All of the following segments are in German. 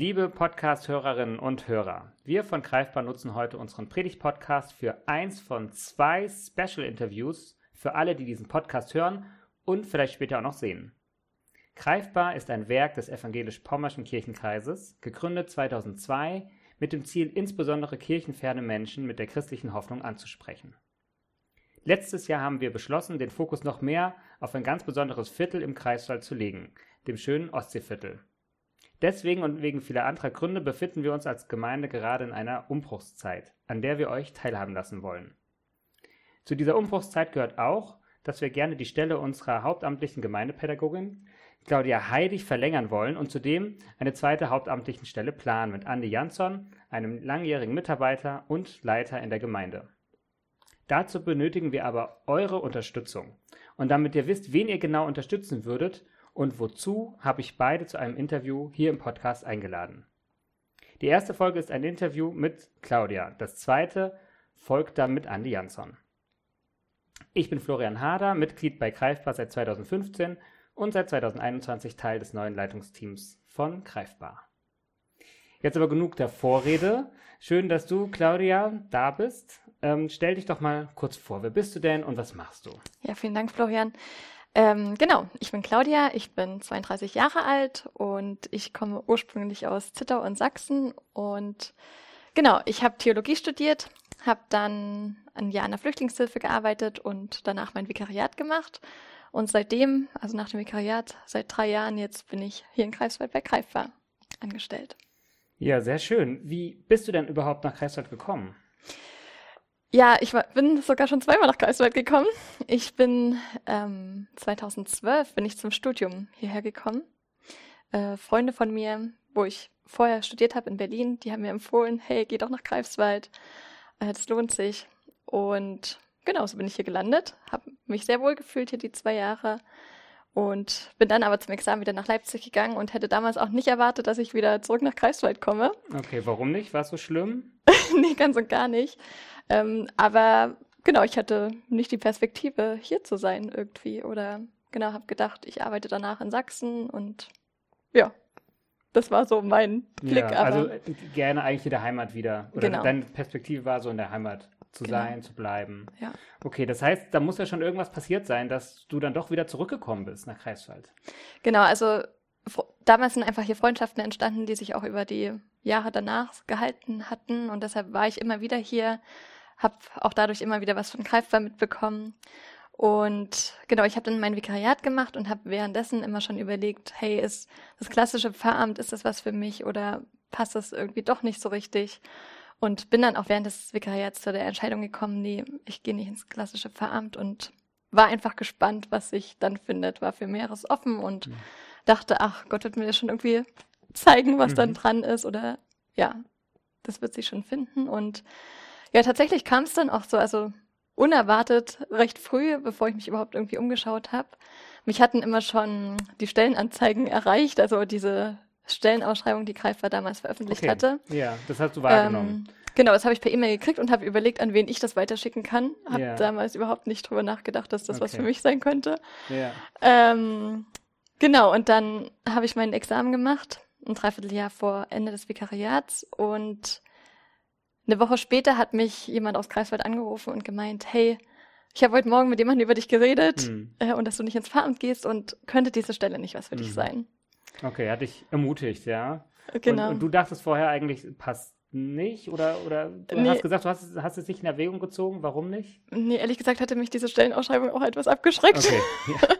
Liebe Podcast-Hörerinnen und Hörer, wir von Greifbar nutzen heute unseren Predigt-Podcast für eins von zwei Special-Interviews für alle, die diesen Podcast hören und vielleicht später auch noch sehen. Greifbar ist ein Werk des evangelisch-pommerschen Kirchenkreises, gegründet 2002 mit dem Ziel, insbesondere kirchenferne Menschen mit der christlichen Hoffnung anzusprechen. Letztes Jahr haben wir beschlossen, den Fokus noch mehr auf ein ganz besonderes Viertel im Kreiswald zu legen, dem schönen Ostseeviertel. Deswegen und wegen vieler anderer Gründe befinden wir uns als Gemeinde gerade in einer Umbruchszeit, an der wir euch teilhaben lassen wollen. Zu dieser Umbruchszeit gehört auch, dass wir gerne die Stelle unserer hauptamtlichen Gemeindepädagogin Claudia Heidig verlängern wollen und zudem eine zweite hauptamtliche Stelle planen mit Andi Jansson, einem langjährigen Mitarbeiter und Leiter in der Gemeinde. Dazu benötigen wir aber eure Unterstützung. Und damit ihr wisst, wen ihr genau unterstützen würdet und wozu, habe ich beide zu einem Interview hier im Podcast eingeladen. Die erste Folge ist ein Interview mit Claudia. Das zweite folgt dann mit Andi Jansson. Ich bin Florian Harder, Mitglied bei Greifbar seit 2015 und seit 2021 Teil des neuen Leitungsteams von Greifbar. Jetzt aber genug der Vorrede. Schön, dass du, Claudia, da bist. Ähm, stell dich doch mal kurz vor. Wer bist du denn und was machst du? Ja, vielen Dank, Florian. Ähm, genau, ich bin Claudia, ich bin 32 Jahre alt und ich komme ursprünglich aus Zittau und Sachsen und genau, ich habe Theologie studiert, habe dann ein Jahr in der Flüchtlingshilfe gearbeitet und danach mein Vikariat gemacht und seitdem, also nach dem Vikariat, seit drei Jahren jetzt bin ich hier in Greifswald bei Greifbar angestellt. Ja, sehr schön. Wie bist du denn überhaupt nach Greifswald gekommen? Ja, ich war, bin sogar schon zweimal nach Greifswald gekommen. Ich bin ähm, 2012 bin ich zum Studium hierher gekommen. Äh, Freunde von mir, wo ich vorher studiert habe in Berlin, die haben mir empfohlen, hey, geh doch nach Greifswald, äh, das lohnt sich. Und genau, so bin ich hier gelandet, habe mich sehr wohl gefühlt hier die zwei Jahre und bin dann aber zum Examen wieder nach Leipzig gegangen und hätte damals auch nicht erwartet, dass ich wieder zurück nach Greifswald komme. Okay, warum nicht? War es so schlimm? nee, ganz und gar nicht. Ähm, aber genau, ich hatte nicht die Perspektive, hier zu sein irgendwie. Oder genau, habe gedacht, ich arbeite danach in Sachsen und ja, das war so mein Blick. Ja, also gerne eigentlich in der Heimat wieder. Oder genau. deine Perspektive war so in der Heimat zu genau. sein, zu bleiben. Ja. Okay, das heißt, da muss ja schon irgendwas passiert sein, dass du dann doch wieder zurückgekommen bist nach Greifswald. Genau, also damals sind einfach hier Freundschaften entstanden, die sich auch über die Jahre danach gehalten hatten und deshalb war ich immer wieder hier habe auch dadurch immer wieder was von Greifbar mitbekommen. Und genau, ich habe dann mein Vikariat gemacht und habe währenddessen immer schon überlegt, hey, ist das klassische Pfarramt, ist das was für mich oder passt das irgendwie doch nicht so richtig? Und bin dann auch während des Vikariats zu der Entscheidung gekommen, nee, ich gehe nicht ins klassische Pfarramt und war einfach gespannt, was sich dann findet, war für mehreres offen und mhm. dachte, ach, Gott wird mir das schon irgendwie zeigen, was mhm. dann dran ist oder ja, das wird sich schon finden und ja, tatsächlich kam es dann auch so, also unerwartet recht früh, bevor ich mich überhaupt irgendwie umgeschaut habe. Mich hatten immer schon die Stellenanzeigen erreicht, also diese Stellenausschreibung, die Greifbar damals veröffentlicht okay. hatte. Ja, das hast du wahrgenommen. Ähm, genau, das habe ich per E-Mail gekriegt und habe überlegt, an wen ich das weiterschicken kann. Habe ja. damals überhaupt nicht drüber nachgedacht, dass das okay. was für mich sein könnte. Ja. Ähm, genau, und dann habe ich mein Examen gemacht, ein Dreivierteljahr vor Ende des Vikariats und eine Woche später hat mich jemand aus Kreiswald angerufen und gemeint, hey, ich habe heute Morgen mit jemandem über dich geredet mhm. äh, und dass du nicht ins Pfarramt gehst und könnte diese Stelle nicht was für mhm. dich sein. Okay, er hat dich ermutigt, ja. Genau. Und, und, du dachtest vorher eigentlich, passt nicht? Oder, oder du nee. hast gesagt, du hast, hast es nicht in Erwägung gezogen. Warum nicht? Nee, ehrlich gesagt hatte mich diese Stellenausschreibung auch etwas abgeschreckt. Okay. Ja.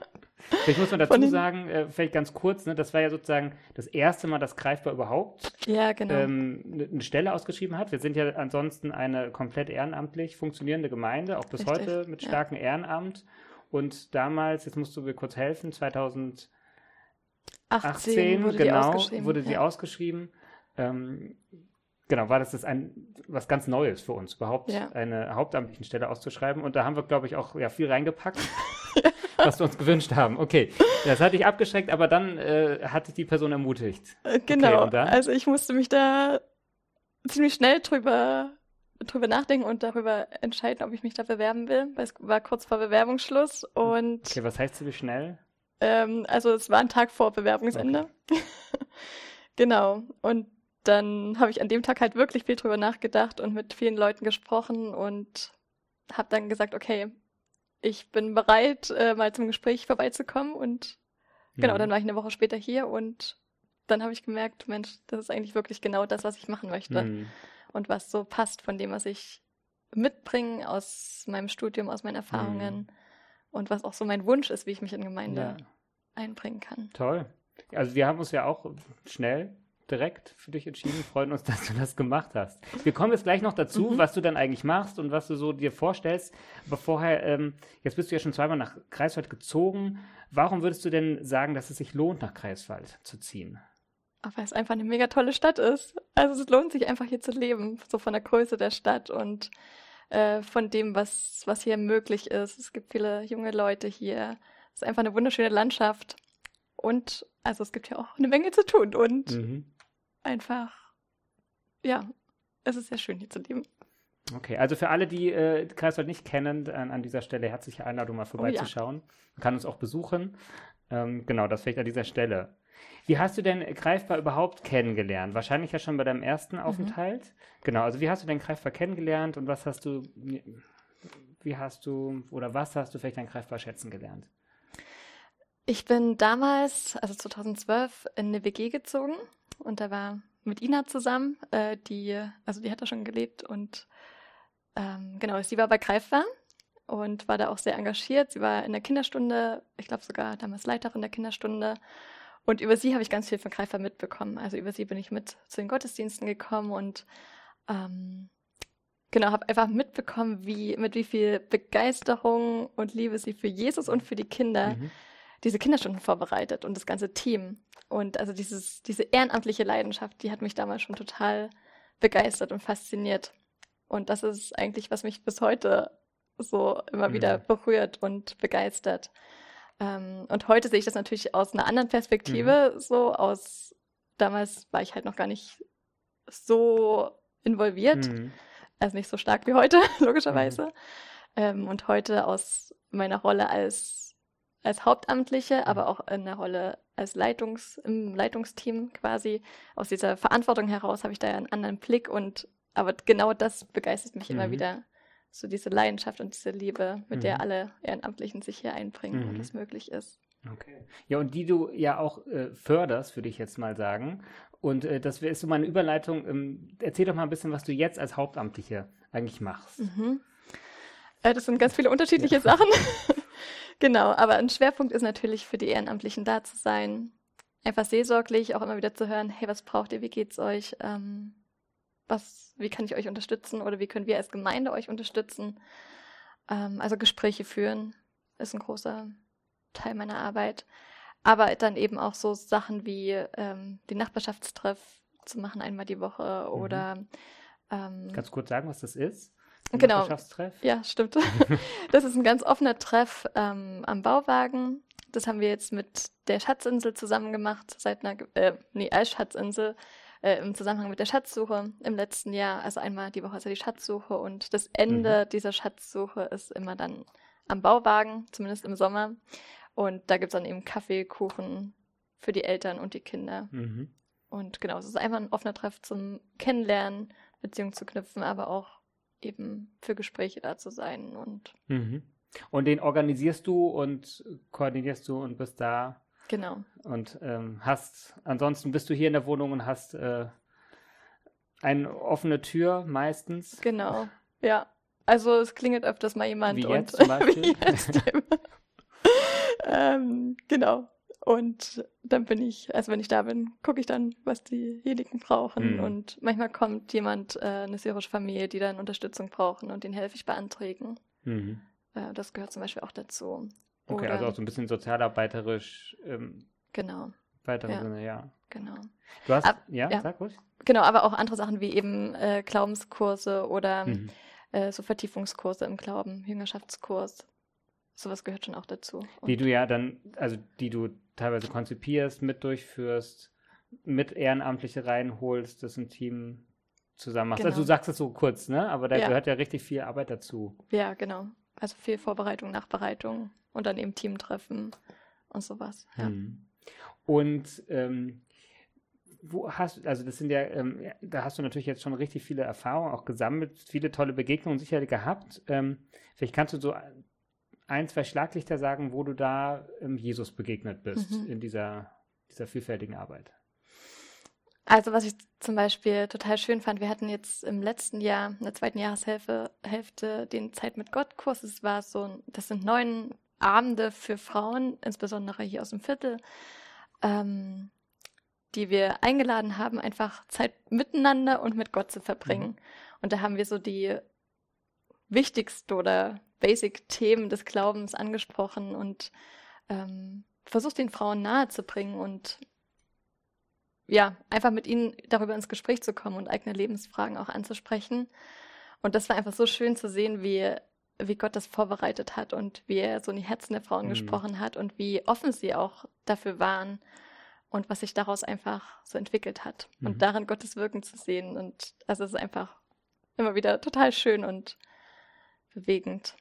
Vielleicht muss man dazu sagen, äh, vielleicht ganz kurz, ne, das war ja sozusagen das erste Mal, dass Greifbar überhaupt ja, genau. ähm, ne, eine Stelle ausgeschrieben hat. Wir sind ja ansonsten eine komplett ehrenamtlich funktionierende Gemeinde, auch bis Richtig. heute mit starkem ja. Ehrenamt. Und damals, jetzt musst du mir kurz helfen, 2018 wurde genau, ausgeschrieben. wurde sie ja. ausgeschrieben. Ähm, Genau, war das ist ein was ganz Neues für uns, überhaupt ja. eine hauptamtliche Stelle auszuschreiben. Und da haben wir, glaube ich, auch ja, viel reingepackt. was wir uns gewünscht haben. Okay, das hatte ich abgeschreckt, aber dann äh, hatte ich die Person ermutigt. Äh, genau, okay, also ich musste mich da ziemlich schnell drüber, drüber nachdenken und darüber entscheiden, ob ich mich da bewerben will, weil es war kurz vor Bewerbungsschluss und... Okay, was heißt ziemlich schnell? Ähm, also es war ein Tag vor Bewerbungsende. Okay. Genau. Und dann habe ich an dem Tag halt wirklich viel drüber nachgedacht und mit vielen Leuten gesprochen und habe dann gesagt, okay, ich bin bereit, äh, mal zum Gespräch vorbeizukommen. Und genau, Mhm. dann war ich eine Woche später hier und dann habe ich gemerkt, Mensch, das ist eigentlich wirklich genau das, was ich machen möchte Mhm. und was so passt von dem, was ich mitbringe aus meinem Studium, aus meinen Erfahrungen und was auch so mein Wunsch ist, wie ich mich in Gemeinde Ja, einbringen kann. toll. Also wir haben uns ja auch schnell direkt für dich entschieden, freuen uns, dass du das gemacht hast. Wir kommen jetzt gleich noch dazu, Mhm. was du dann eigentlich machst und was du so dir vorstellst. Aber vorher, ähm, jetzt bist du ja schon zweimal nach Greifswald gezogen. Warum würdest du denn sagen, dass es sich lohnt, nach Greifswald zu ziehen? Weil es einfach eine mega tolle Stadt ist. Also es lohnt sich einfach hier zu leben, so von der Größe der Stadt und äh, von dem, was, was hier möglich ist. Es gibt viele junge Leute hier. Es ist einfach eine wunderschöne Landschaft. Und also es gibt ja auch eine Menge zu tun und Mhm. Einfach, ja, es ist sehr schön hier zu leben. Okay, also für alle, die äh, Greifswald nicht kennen, an, an dieser Stelle herzliche Einladung, mal Oh vorbeizuschauen. Man kann uns auch besuchen. Ähm, genau, das vielleicht an dieser Stelle. Wie hast du denn Greifbar überhaupt kennengelernt? Wahrscheinlich ja schon bei deinem ersten Mhm. Aufenthalt. Genau, also wie hast du denn Greifbar kennengelernt und was hast du, wie hast du oder was hast du vielleicht an Greifbar schätzen gelernt? Ich bin damals, also 2012, in eine WG gezogen und da war mit Ina zusammen, äh, die, also die hat da schon gelebt und ähm, genau, sie war bei Greifbar und war da auch sehr engagiert. Sie war in der Kinderstunde, ich glaube sogar damals Leiterin der Kinderstunde. Und über sie habe ich ganz viel von Greifbar mitbekommen. Also über sie bin ich mit zu den Gottesdiensten gekommen und ähm, genau, habe einfach mitbekommen, wie, mit wie viel Begeisterung und Liebe sie für Jesus und für die Kinder Mhm. Diese Kinderstunden vorbereitet und das ganze Team. Und also dieses, diese ehrenamtliche Leidenschaft, die hat mich damals schon total begeistert und fasziniert. Und das ist eigentlich, was mich bis heute so immer Mhm. wieder berührt und begeistert. Ähm, und heute sehe ich das natürlich aus einer anderen Perspektive, so aus, damals war ich halt noch gar nicht so involviert, Mhm. also nicht so stark wie heute, logischerweise. Ähm, und heute aus meiner Rolle als, als Hauptamtliche, aber auch in der Rolle als Leitungs, im Leitungsteam quasi, aus dieser Verantwortung heraus habe ich da ja einen anderen Blick und aber genau das begeistert mich immer Mhm. wieder. So diese Leidenschaft und diese Liebe, mit der Mhm. alle Ehrenamtlichen sich hier einbringen Mhm. und es möglich ist. Okay. Ja, und die du ja auch äh, förderst, würde ich jetzt mal sagen. Und äh, das ist so meine Überleitung. Ähm, erzähl doch mal ein bisschen, was du jetzt als Hauptamtliche eigentlich machst. Mhm. Äh, das sind ganz viele unterschiedliche Sachen. genau, aber ein Schwerpunkt ist natürlich für die Ehrenamtlichen da zu sein. Einfach seelsorglich, auch immer wieder zu hören, hey, was braucht ihr, wie geht's euch? Ähm, was, wie kann ich euch unterstützen oder wie können wir als Gemeinde euch unterstützen? Ähm, also Gespräche führen ist ein großer Teil meiner Arbeit. Aber dann eben auch so Sachen wie ähm, die Nachbarschaftstreff zu machen einmal die Woche oder ähm, Kannst du kurz sagen, was das ist? Genau. Nachbarschaftstreff? ja, stimmt. Das ist ein ganz offener Treff ähm, am Bauwagen. Das haben wir jetzt mit der Schatzinsel zusammen gemacht, seit einer, äh, nee, als Schatzinsel, äh, im Zusammenhang mit der Schatzsuche im letzten Jahr. Also einmal die Woche ist ja die Schatzsuche und das Ende dieser Schatzsuche ist immer dann am Bauwagen, zumindest im Sommer. Und da gibt es dann eben Kaffee, Kuchen für die Eltern und die Kinder. Mhm. Und genau, es ist einfach ein offener Treff zum Kennenlernen, Beziehungen zu knüpfen, aber auch eben für Gespräche da zu sein. Und Mhm. Und den organisierst du und koordinierst du und bist da genau, und ähm, hast, ansonsten bist du hier in der Wohnung und hast äh, eine offene Tür meistens. genau. Ja. Also es klingelt öfters mal jemand Wie und jetzt zum Beispiel? wie jetzt ähm, genau. Und dann bin ich, also wenn ich da bin, gucke ich dann, was diejenigen brauchen. Mhm. Und manchmal kommt jemand, äh, eine syrische Familie, die dann Unterstützung brauchen und den helfe ich beantragen. Mhm. Äh, das gehört zum Beispiel auch dazu. Okay, Oder- also auch so ein bisschen sozialarbeiterisch im Genau, weiteren Ja. Sinne, ja. genau. Du hast, Ab- ja, ja. sag ruhig. Genau, aber auch andere Sachen wie eben äh, Glaubenskurse oder Mhm. äh, so Vertiefungskurse im Glauben, Jüngerschaftskurs. Sowas gehört schon auch dazu. Die Und- du ja dann, also die du teilweise konzipierst, mit durchführst, mit Ehrenamtliche reinholst, das ein Team zusammen machst. Also Genau. du sagst es so kurz, ne? Aber da Ja. gehört ja richtig viel Arbeit dazu. ja, genau. Also viel Vorbereitung, Nachbereitung und dann eben Teamtreffen und sowas. Ja. Mhm. Und ähm, wo hast also das sind ja, ähm, da hast du natürlich jetzt schon richtig viele Erfahrungen auch gesammelt, viele tolle Begegnungen sicherlich gehabt. Ähm, vielleicht kannst du so ein, zwei Schlaglichter sagen, wo du da ähm, Jesus begegnet bist mhm. in dieser, dieser vielfältigen Arbeit. Also was ich zum Beispiel total schön fand, wir hatten jetzt im letzten Jahr, in der zweiten Jahreshälfte, Hälfte, den Zeit mit Gott Kurs. Es war so, das sind neun Abende für Frauen, insbesondere hier aus dem Viertel, ähm, die wir eingeladen haben, einfach Zeit miteinander und mit Gott zu verbringen. Mhm. Und da haben wir so die wichtigsten oder Basic-Themen des Glaubens angesprochen und ähm, versucht, den Frauen nahezubringen und ja, einfach mit ihnen darüber ins Gespräch zu kommen und eigene Lebensfragen auch anzusprechen. Und das war einfach so schön zu sehen, wie, wie Gott das vorbereitet hat und wie er so in die Herzen der Frauen mhm. gesprochen hat und wie offen sie auch dafür waren und was sich daraus einfach so entwickelt hat. Mhm. Und darin Gottes Wirken zu sehen. Und also es ist einfach immer wieder total schön und bewegend.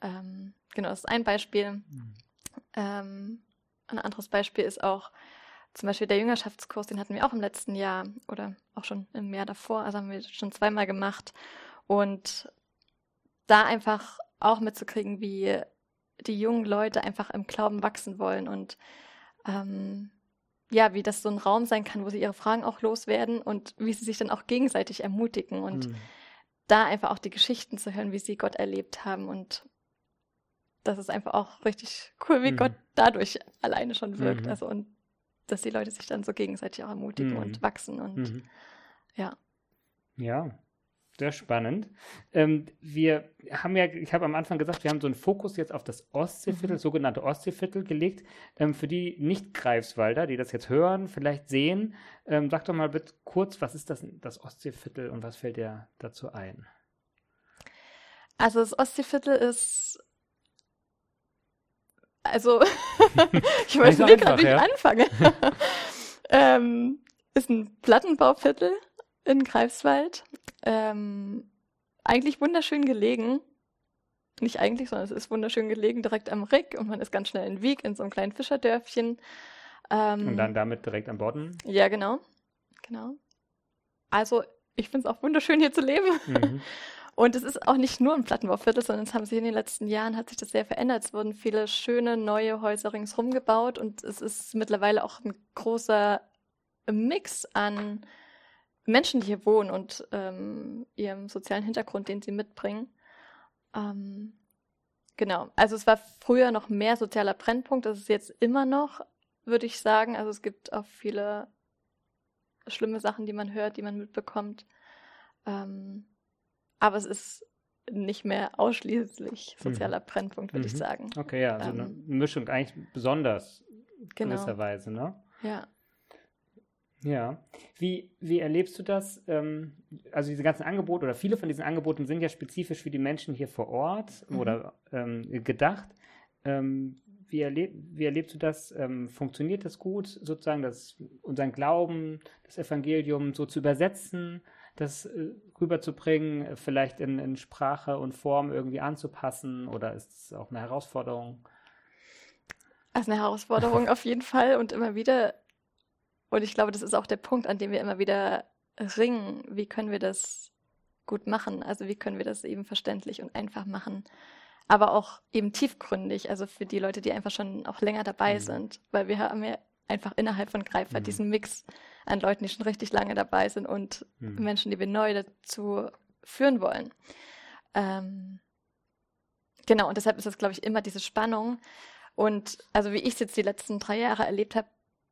Ähm, genau, das ist ein Beispiel. Mhm. Ähm, ein anderes Beispiel ist auch, zum Beispiel der Jüngerschaftskurs, den hatten wir auch im letzten Jahr oder auch schon im Jahr davor, also haben wir schon zweimal gemacht. Und da einfach auch mitzukriegen, wie die jungen Leute einfach im Glauben wachsen wollen und ähm, ja, wie das so ein Raum sein kann, wo sie ihre Fragen auch loswerden und wie sie sich dann auch gegenseitig ermutigen und mhm. da einfach auch die Geschichten zu hören, wie sie Gott erlebt haben und das ist einfach auch richtig cool, wie mhm. Gott dadurch alleine schon wirkt. Mhm. Also und dass die Leute sich dann so gegenseitig auch ermutigen mhm. und wachsen und mhm. ja. Ja, sehr spannend. Ähm, wir haben ja, ich habe am Anfang gesagt, wir haben so einen Fokus jetzt auf das Ostseeviertel, mhm. sogenannte Ostseeviertel gelegt. Ähm, für die Nicht-Greifswalder, die das jetzt hören, vielleicht sehen, ähm, sag doch mal bitte kurz, was ist das, das Ostseeviertel und was fällt dir dazu ein? Also das Ostseeviertel ist also, ich weiß nicht wie ich anfange. ähm, ist ein Plattenbauviertel in Greifswald. Ähm, eigentlich wunderschön gelegen. Nicht eigentlich, sondern es ist wunderschön gelegen, direkt am Rick und man ist ganz schnell in Wieg, in so einem kleinen Fischerdörfchen. Ähm, und dann damit direkt am Bodden? Ja, genau. Genau. Also, ich finde es auch wunderschön, hier zu leben. Mhm. Und es ist auch nicht nur ein Plattenbauviertel, sondern es haben sich in den letzten Jahren hat sich das sehr verändert. Es wurden viele schöne neue Häuser ringsherum gebaut und es ist mittlerweile auch ein großer Mix an Menschen, die hier wohnen und ähm, ihrem sozialen Hintergrund, den sie mitbringen. Ähm, genau. Also es war früher noch mehr sozialer Brennpunkt. Das ist jetzt immer noch, würde ich sagen. Also es gibt auch viele schlimme Sachen, die man hört, die man mitbekommt. Ähm, aber es ist nicht mehr ausschließlich sozialer mhm. Brennpunkt, würde mhm. ich sagen. Okay, ja, also ähm, eine Mischung eigentlich besonders genau. gewisserweise, ne? Ja. Ja. Wie, wie erlebst du das? Ähm, also diese ganzen Angebote oder viele von diesen Angeboten sind ja spezifisch für die Menschen hier vor Ort mhm. oder ähm, gedacht. Ähm, wie, erleb, wie erlebst du das? Ähm, funktioniert das gut, sozusagen, das, unseren Glauben, das Evangelium so zu übersetzen? Das äh, rüberzubringen, vielleicht in, in, Sprache und Form irgendwie anzupassen oder ist es auch eine Herausforderung? Also eine Herausforderung auf jeden Fall und immer wieder. Und ich glaube, das ist auch der Punkt, an dem wir immer wieder ringen. Wie können wir das gut machen? Also wie können wir das eben verständlich und einfach machen? Aber auch eben tiefgründig, also für die Leute, die einfach schon auch länger dabei mhm. sind. Weil wir haben ja einfach innerhalb von Greifer mhm. diesen Mix an Leuten, die schon richtig lange dabei sind und mhm. Menschen, die wir neu dazu führen wollen. Ähm, genau, und deshalb ist das, glaube ich, immer diese Spannung. Und also wie ich es jetzt die letzten drei Jahre erlebt habe,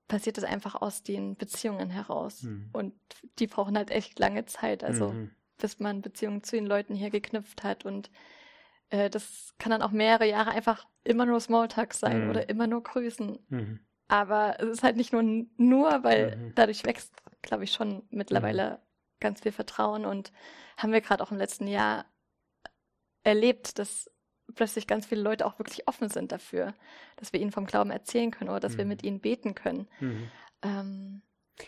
passiert das einfach aus den Beziehungen heraus. Mhm. Und die brauchen halt echt lange Zeit, also mhm. bis man Beziehungen zu den Leuten hier geknüpft hat. Und äh, das kann dann auch mehrere Jahre einfach immer nur Smalltalk sein mhm. oder immer nur grüßen. Mhm. Aber es ist halt nicht nur nur, weil mhm. dadurch wächst, glaube ich, schon mittlerweile mhm. ganz viel Vertrauen und haben wir gerade auch im letzten Jahr erlebt, dass plötzlich ganz viele Leute auch wirklich offen sind dafür, dass wir ihnen vom Glauben erzählen können oder dass mhm. wir mit ihnen beten können. Mhm. Ähm,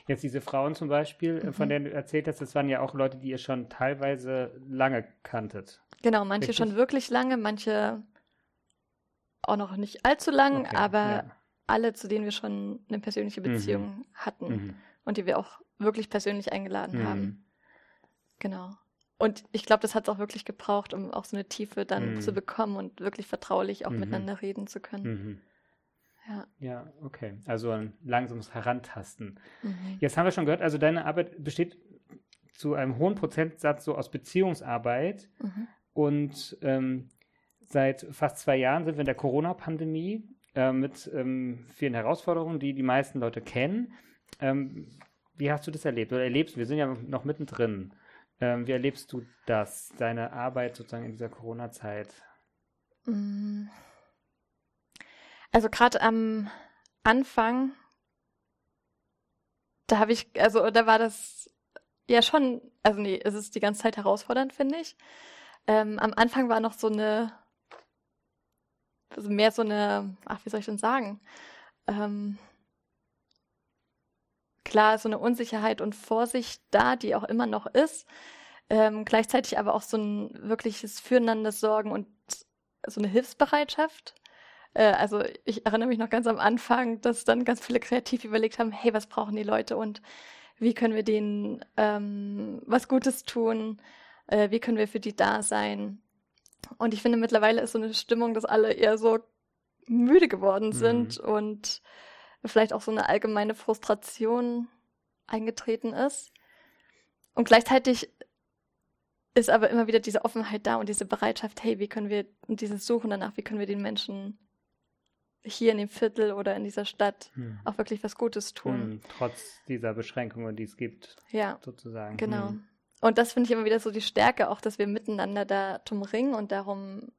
Jetzt diese Frauen zum Beispiel, äh, von mhm. denen du erzählt hast, das waren ja auch Leute, die ihr schon teilweise lange kanntet. Genau, manche Richtig? schon wirklich lange, manche auch noch nicht allzu lang, okay, aber ja alle, zu denen wir schon eine persönliche mhm. Beziehung mhm. hatten. Mhm. und die wir auch wirklich persönlich eingeladen mhm. haben. Genau. Und ich glaube, das hat es auch wirklich gebraucht, um auch so eine Tiefe dann mhm. zu bekommen und wirklich vertraulich auch mhm. miteinander reden zu können. Ja. Ja, okay. Also ein langsames Herantasten. Jetzt haben wir schon gehört, also deine Arbeit besteht zu einem hohen Prozentsatz so aus Beziehungsarbeit. Und ähm, seit fast zwei Jahren sind wir in der Corona-Pandemie äh, mit ähm, vielen Herausforderungen, die die meisten Leute kennen. Ähm, wie hast du das erlebt oder erlebst? Wir sind ja noch mittendrin. Ähm, wie erlebst du das, deine Arbeit sozusagen in dieser Corona-Zeit? Mm. Also gerade am Anfang, da habe ich, also da war das ja schon, also nee, es ist die ganze Zeit herausfordernd, finde ich. Ähm, am Anfang war noch so eine, also mehr so eine, ach, wie soll ich denn sagen? Ähm, klar, so eine Unsicherheit und Vorsicht da, die auch immer noch ist. Ähm, gleichzeitig aber auch so ein wirkliches fürendes Sorgen und so eine Hilfsbereitschaft. Äh, also ich erinnere mich noch ganz am Anfang, dass dann ganz viele kreativ überlegt haben, hey, was brauchen die Leute und wie können wir denen ähm, was Gutes tun, äh, wie können wir für die da sein. Und ich finde, mittlerweile ist so eine Stimmung, dass alle eher so müde geworden sind mhm. und vielleicht auch so eine allgemeine Frustration eingetreten ist. Und gleichzeitig ist aber immer wieder diese Offenheit da und diese Bereitschaft, hey, wie können wir, und dieses Suchen danach, wie können wir den Menschen hier in dem Viertel oder in dieser Stadt hm. auch wirklich was Gutes tun. Hm, trotz dieser Beschränkungen, die es gibt. Ja. Sozusagen. Genau. Hm. Und das finde ich immer wieder so die Stärke, auch dass wir miteinander da drum ringen und darum,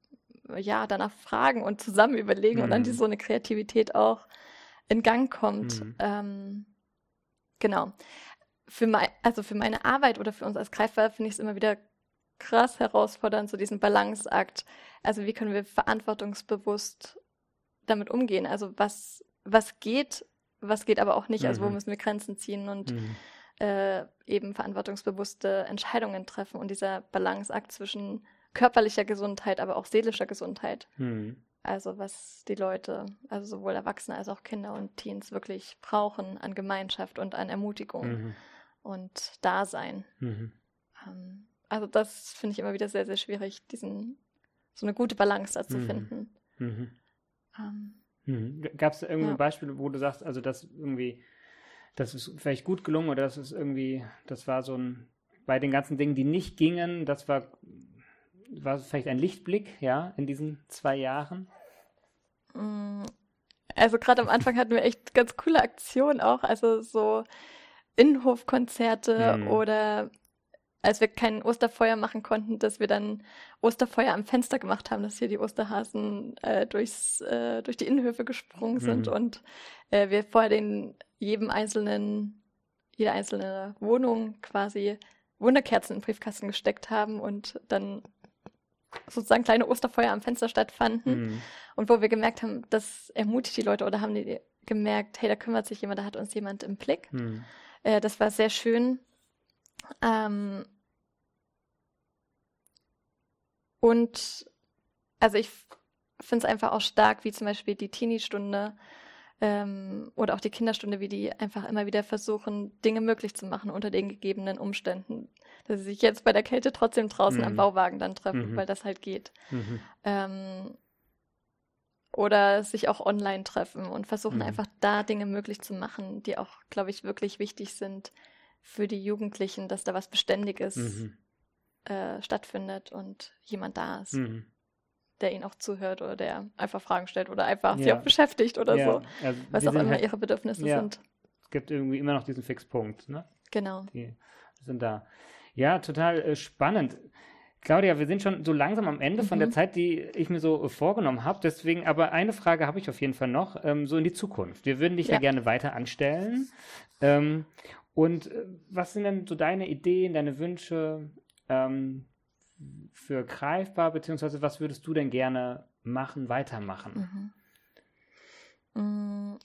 ja, danach fragen und zusammen überlegen und dann die, hm. so eine Kreativität auch in Gang kommt. Hm. Ähm, genau. Für mein, also für meine Arbeit oder für uns als Greifer finde ich es immer wieder krass herausfordernd, so diesen Balanceakt. Also wie können wir verantwortungsbewusst damit umgehen? Also was, was geht, was geht aber auch nicht? Mhm. Also wo mhm. müssen wir Grenzen ziehen und mhm. Äh, eben verantwortungsbewusste Entscheidungen treffen und dieser Balanceakt zwischen körperlicher Gesundheit, aber auch seelischer Gesundheit. Mhm. Also was die Leute, also sowohl Erwachsene als auch Kinder und Teens wirklich brauchen an Gemeinschaft und an Ermutigung mhm. und Dasein. Mhm. Ähm, also das finde ich immer wieder sehr, sehr schwierig, diesen so eine gute Balance da zu mhm. finden. Mhm. Ähm, mhm. Gab es irgendwie ja. Beispiele, wo du sagst, also das irgendwie, das ist vielleicht gut gelungen oder das ist irgendwie, das war so ein, bei den ganzen Dingen, die nicht gingen, das war, war vielleicht ein Lichtblick, ja, in diesen zwei Jahren? Mm, also gerade am Anfang hatten wir echt ganz coole Aktionen auch, also so Innenhofkonzerte mhm. oder als wir kein Osterfeuer machen konnten, dass wir dann Osterfeuer am Fenster gemacht haben, dass hier die Osterhasen äh, durchs, äh, durch die Innenhöfe gesprungen sind mhm. und äh, wir vor den jedem einzelnen, jede einzelne Wohnung quasi Wunderkerzen in den Briefkasten gesteckt haben und dann sozusagen kleine Osterfeuer am Fenster stattfanden mhm. und wo wir gemerkt haben, das ermutigt die Leute oder haben die gemerkt, hey, da kümmert sich jemand, da hat uns jemand im Blick. Mhm. Äh, das war sehr schön ähm, und also ich finde es einfach auch stark, wie zum Beispiel die Teenie-Stunde ähm, oder auch die Kinderstunde, wie die einfach immer wieder versuchen, Dinge möglich zu machen unter den gegebenen Umständen. Dass sie sich jetzt bei der Kälte trotzdem draußen mhm. am Bauwagen dann treffen, mhm. weil das halt geht. Mhm. Ähm, oder sich auch online treffen und versuchen mhm. einfach da Dinge möglich zu machen, die auch, glaube ich, wirklich wichtig sind für die Jugendlichen, dass da was Beständiges mhm. äh, stattfindet und jemand da ist, mhm. Der ihnen auch zuhört oder der einfach Fragen stellt oder einfach ja. sie auch beschäftigt oder ja. so, also was auch immer halt, ihre Bedürfnisse ja. sind. Es gibt irgendwie immer noch diesen Fixpunkt, ne? Genau. Die sind da. Ja, total äh, spannend. Claudia, wir sind schon so langsam am Ende mhm. von der mhm. Zeit, die ich mir so vorgenommen habe. Deswegen, aber eine Frage habe ich auf jeden Fall noch, ähm, so in die Zukunft. Wir würden dich ja, ja gerne weiter anstellen. Ähm, und äh, was sind denn so deine Ideen, deine Wünsche ähm, für greifbar, beziehungsweise was würdest du denn gerne machen, weitermachen? Mhm. Mm,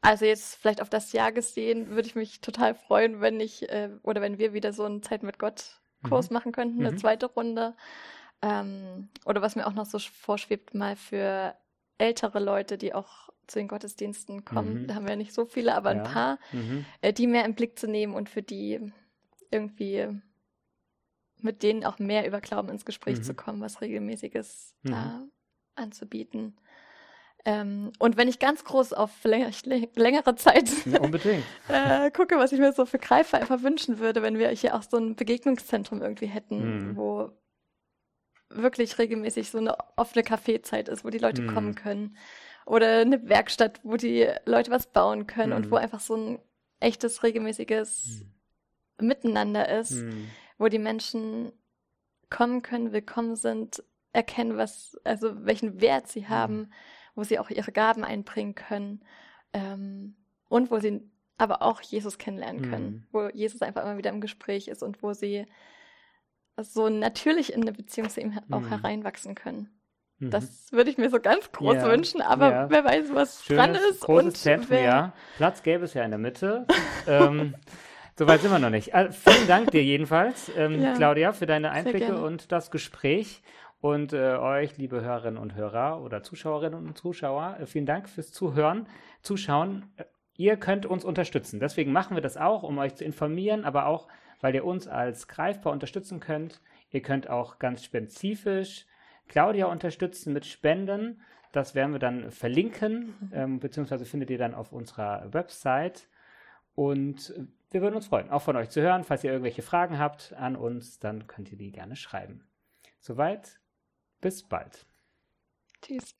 also jetzt vielleicht auf das Jahr gesehen, würde ich mich total freuen, wenn ich äh, oder wenn wir wieder so einen Zeit mit Gott Kurs mhm. machen könnten, eine mhm. zweite Runde. Ähm, oder was mir auch noch so vorschwebt, mal für ältere Leute, die auch zu den Gottesdiensten kommen. Mhm. Da haben wir ja nicht so viele, aber Ja. ein paar, Mhm. äh, die mehr im Blick zu nehmen und für die irgendwie mit denen auch mehr über Glauben ins Gespräch Mhm. zu kommen, was regelmäßiges Mhm. da anzubieten. Ähm, und wenn ich ganz groß auf vielleicht lä- längere Zeit Ja, äh, gucke, was ich mir so für Greifer einfach wünschen würde, wenn wir hier auch so ein Begegnungszentrum irgendwie hätten, Mhm. wo wirklich regelmäßig so eine offene Kaffeezeit ist, wo die Leute Mhm. kommen können. Oder eine Werkstatt, wo die Leute was bauen können und Mhm. wo einfach so ein echtes, regelmäßiges Miteinander ist, Mhm. Wo die Menschen kommen können, willkommen sind, erkennen, was, also welchen Wert sie haben, wo sie auch ihre Gaben einbringen können ähm, und wo sie aber auch Jesus kennenlernen können, Mhm. wo Jesus einfach immer wieder im Gespräch ist und wo sie so natürlich in eine Beziehung zu ihm auch Mhm. hereinwachsen können. Mhm. Das würde ich mir so ganz groß Ja, wünschen, aber ja. wer weiß, was dran Schönes, ist großes und Zentrum, wer, ja. Platz gäbe es ja in der Mitte. ähm, Soweit sind wir noch nicht. Also, vielen Dank dir jedenfalls, ähm, Ja, Claudia, für deine Einblicke und das Gespräch. Und äh, euch, liebe Hörerinnen und Hörer oder Zuschauerinnen und Zuschauer, äh, vielen Dank fürs Zuhören, Zuschauen. Äh, Ihr könnt uns unterstützen. Deswegen machen wir das auch, um euch zu informieren, aber auch, weil ihr uns als greifbar unterstützen könnt. Ihr könnt auch ganz spezifisch Claudia unterstützen mit Spenden. Das werden wir dann verlinken, ähm, beziehungsweise findet ihr dann auf unserer Website. Und wir würden uns freuen, auch von euch zu hören. Falls ihr irgendwelche Fragen habt an uns, dann könnt ihr die gerne schreiben. Soweit, bis bald. Tschüss.